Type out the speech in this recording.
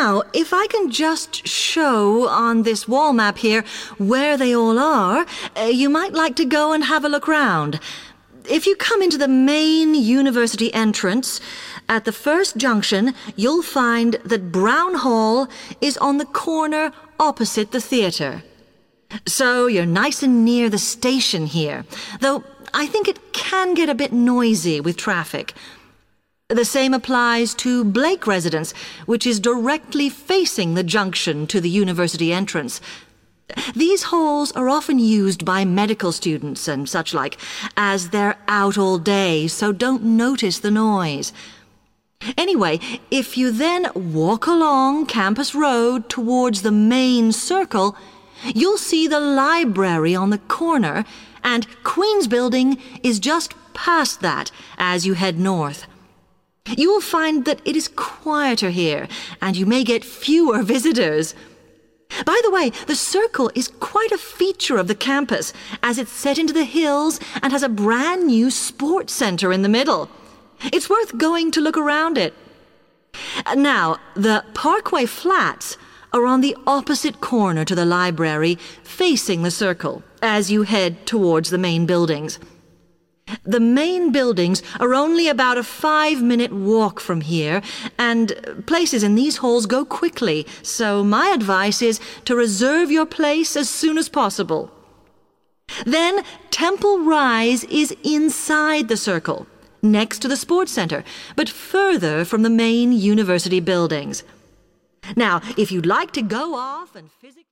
Now, if I can just show on this wall map here where they all are, uh, you might like to go and have a look round. If you come into the main university entrance, at the first junction, you'll find that Brown Hall is on the corner opposite the theatre. So you're nice and near the station here, though I think it can get a bit noisy with traffic. The same applies to Blake Residence, which is directly facing the junction to the university entrance. These halls are often used by medical students and such like, as they're out all day, so don't notice the noise. Anyway, if you then walk along Campus Road towards the main circle, you'll see the library on the corner, and Queen's Building is just past that as you head north. You will find that it is quieter here, and you may get fewer visitors. By the way, the circle is quite a feature of the campus, as it's set into the hills and has a brand new sports center in the middle. It's worth going to look around it. Now, the Parkway Flats are on the opposite corner to the library, facing the circle, as you head towards the main buildings. The main buildings are only about a five minute walk from here, and places in these halls go quickly, so my advice is to reserve your place as soon as possible. Then Temple Rise is inside the circle, next to the sports center, but further from the main university buildings. Now, if you'd like to go off and physically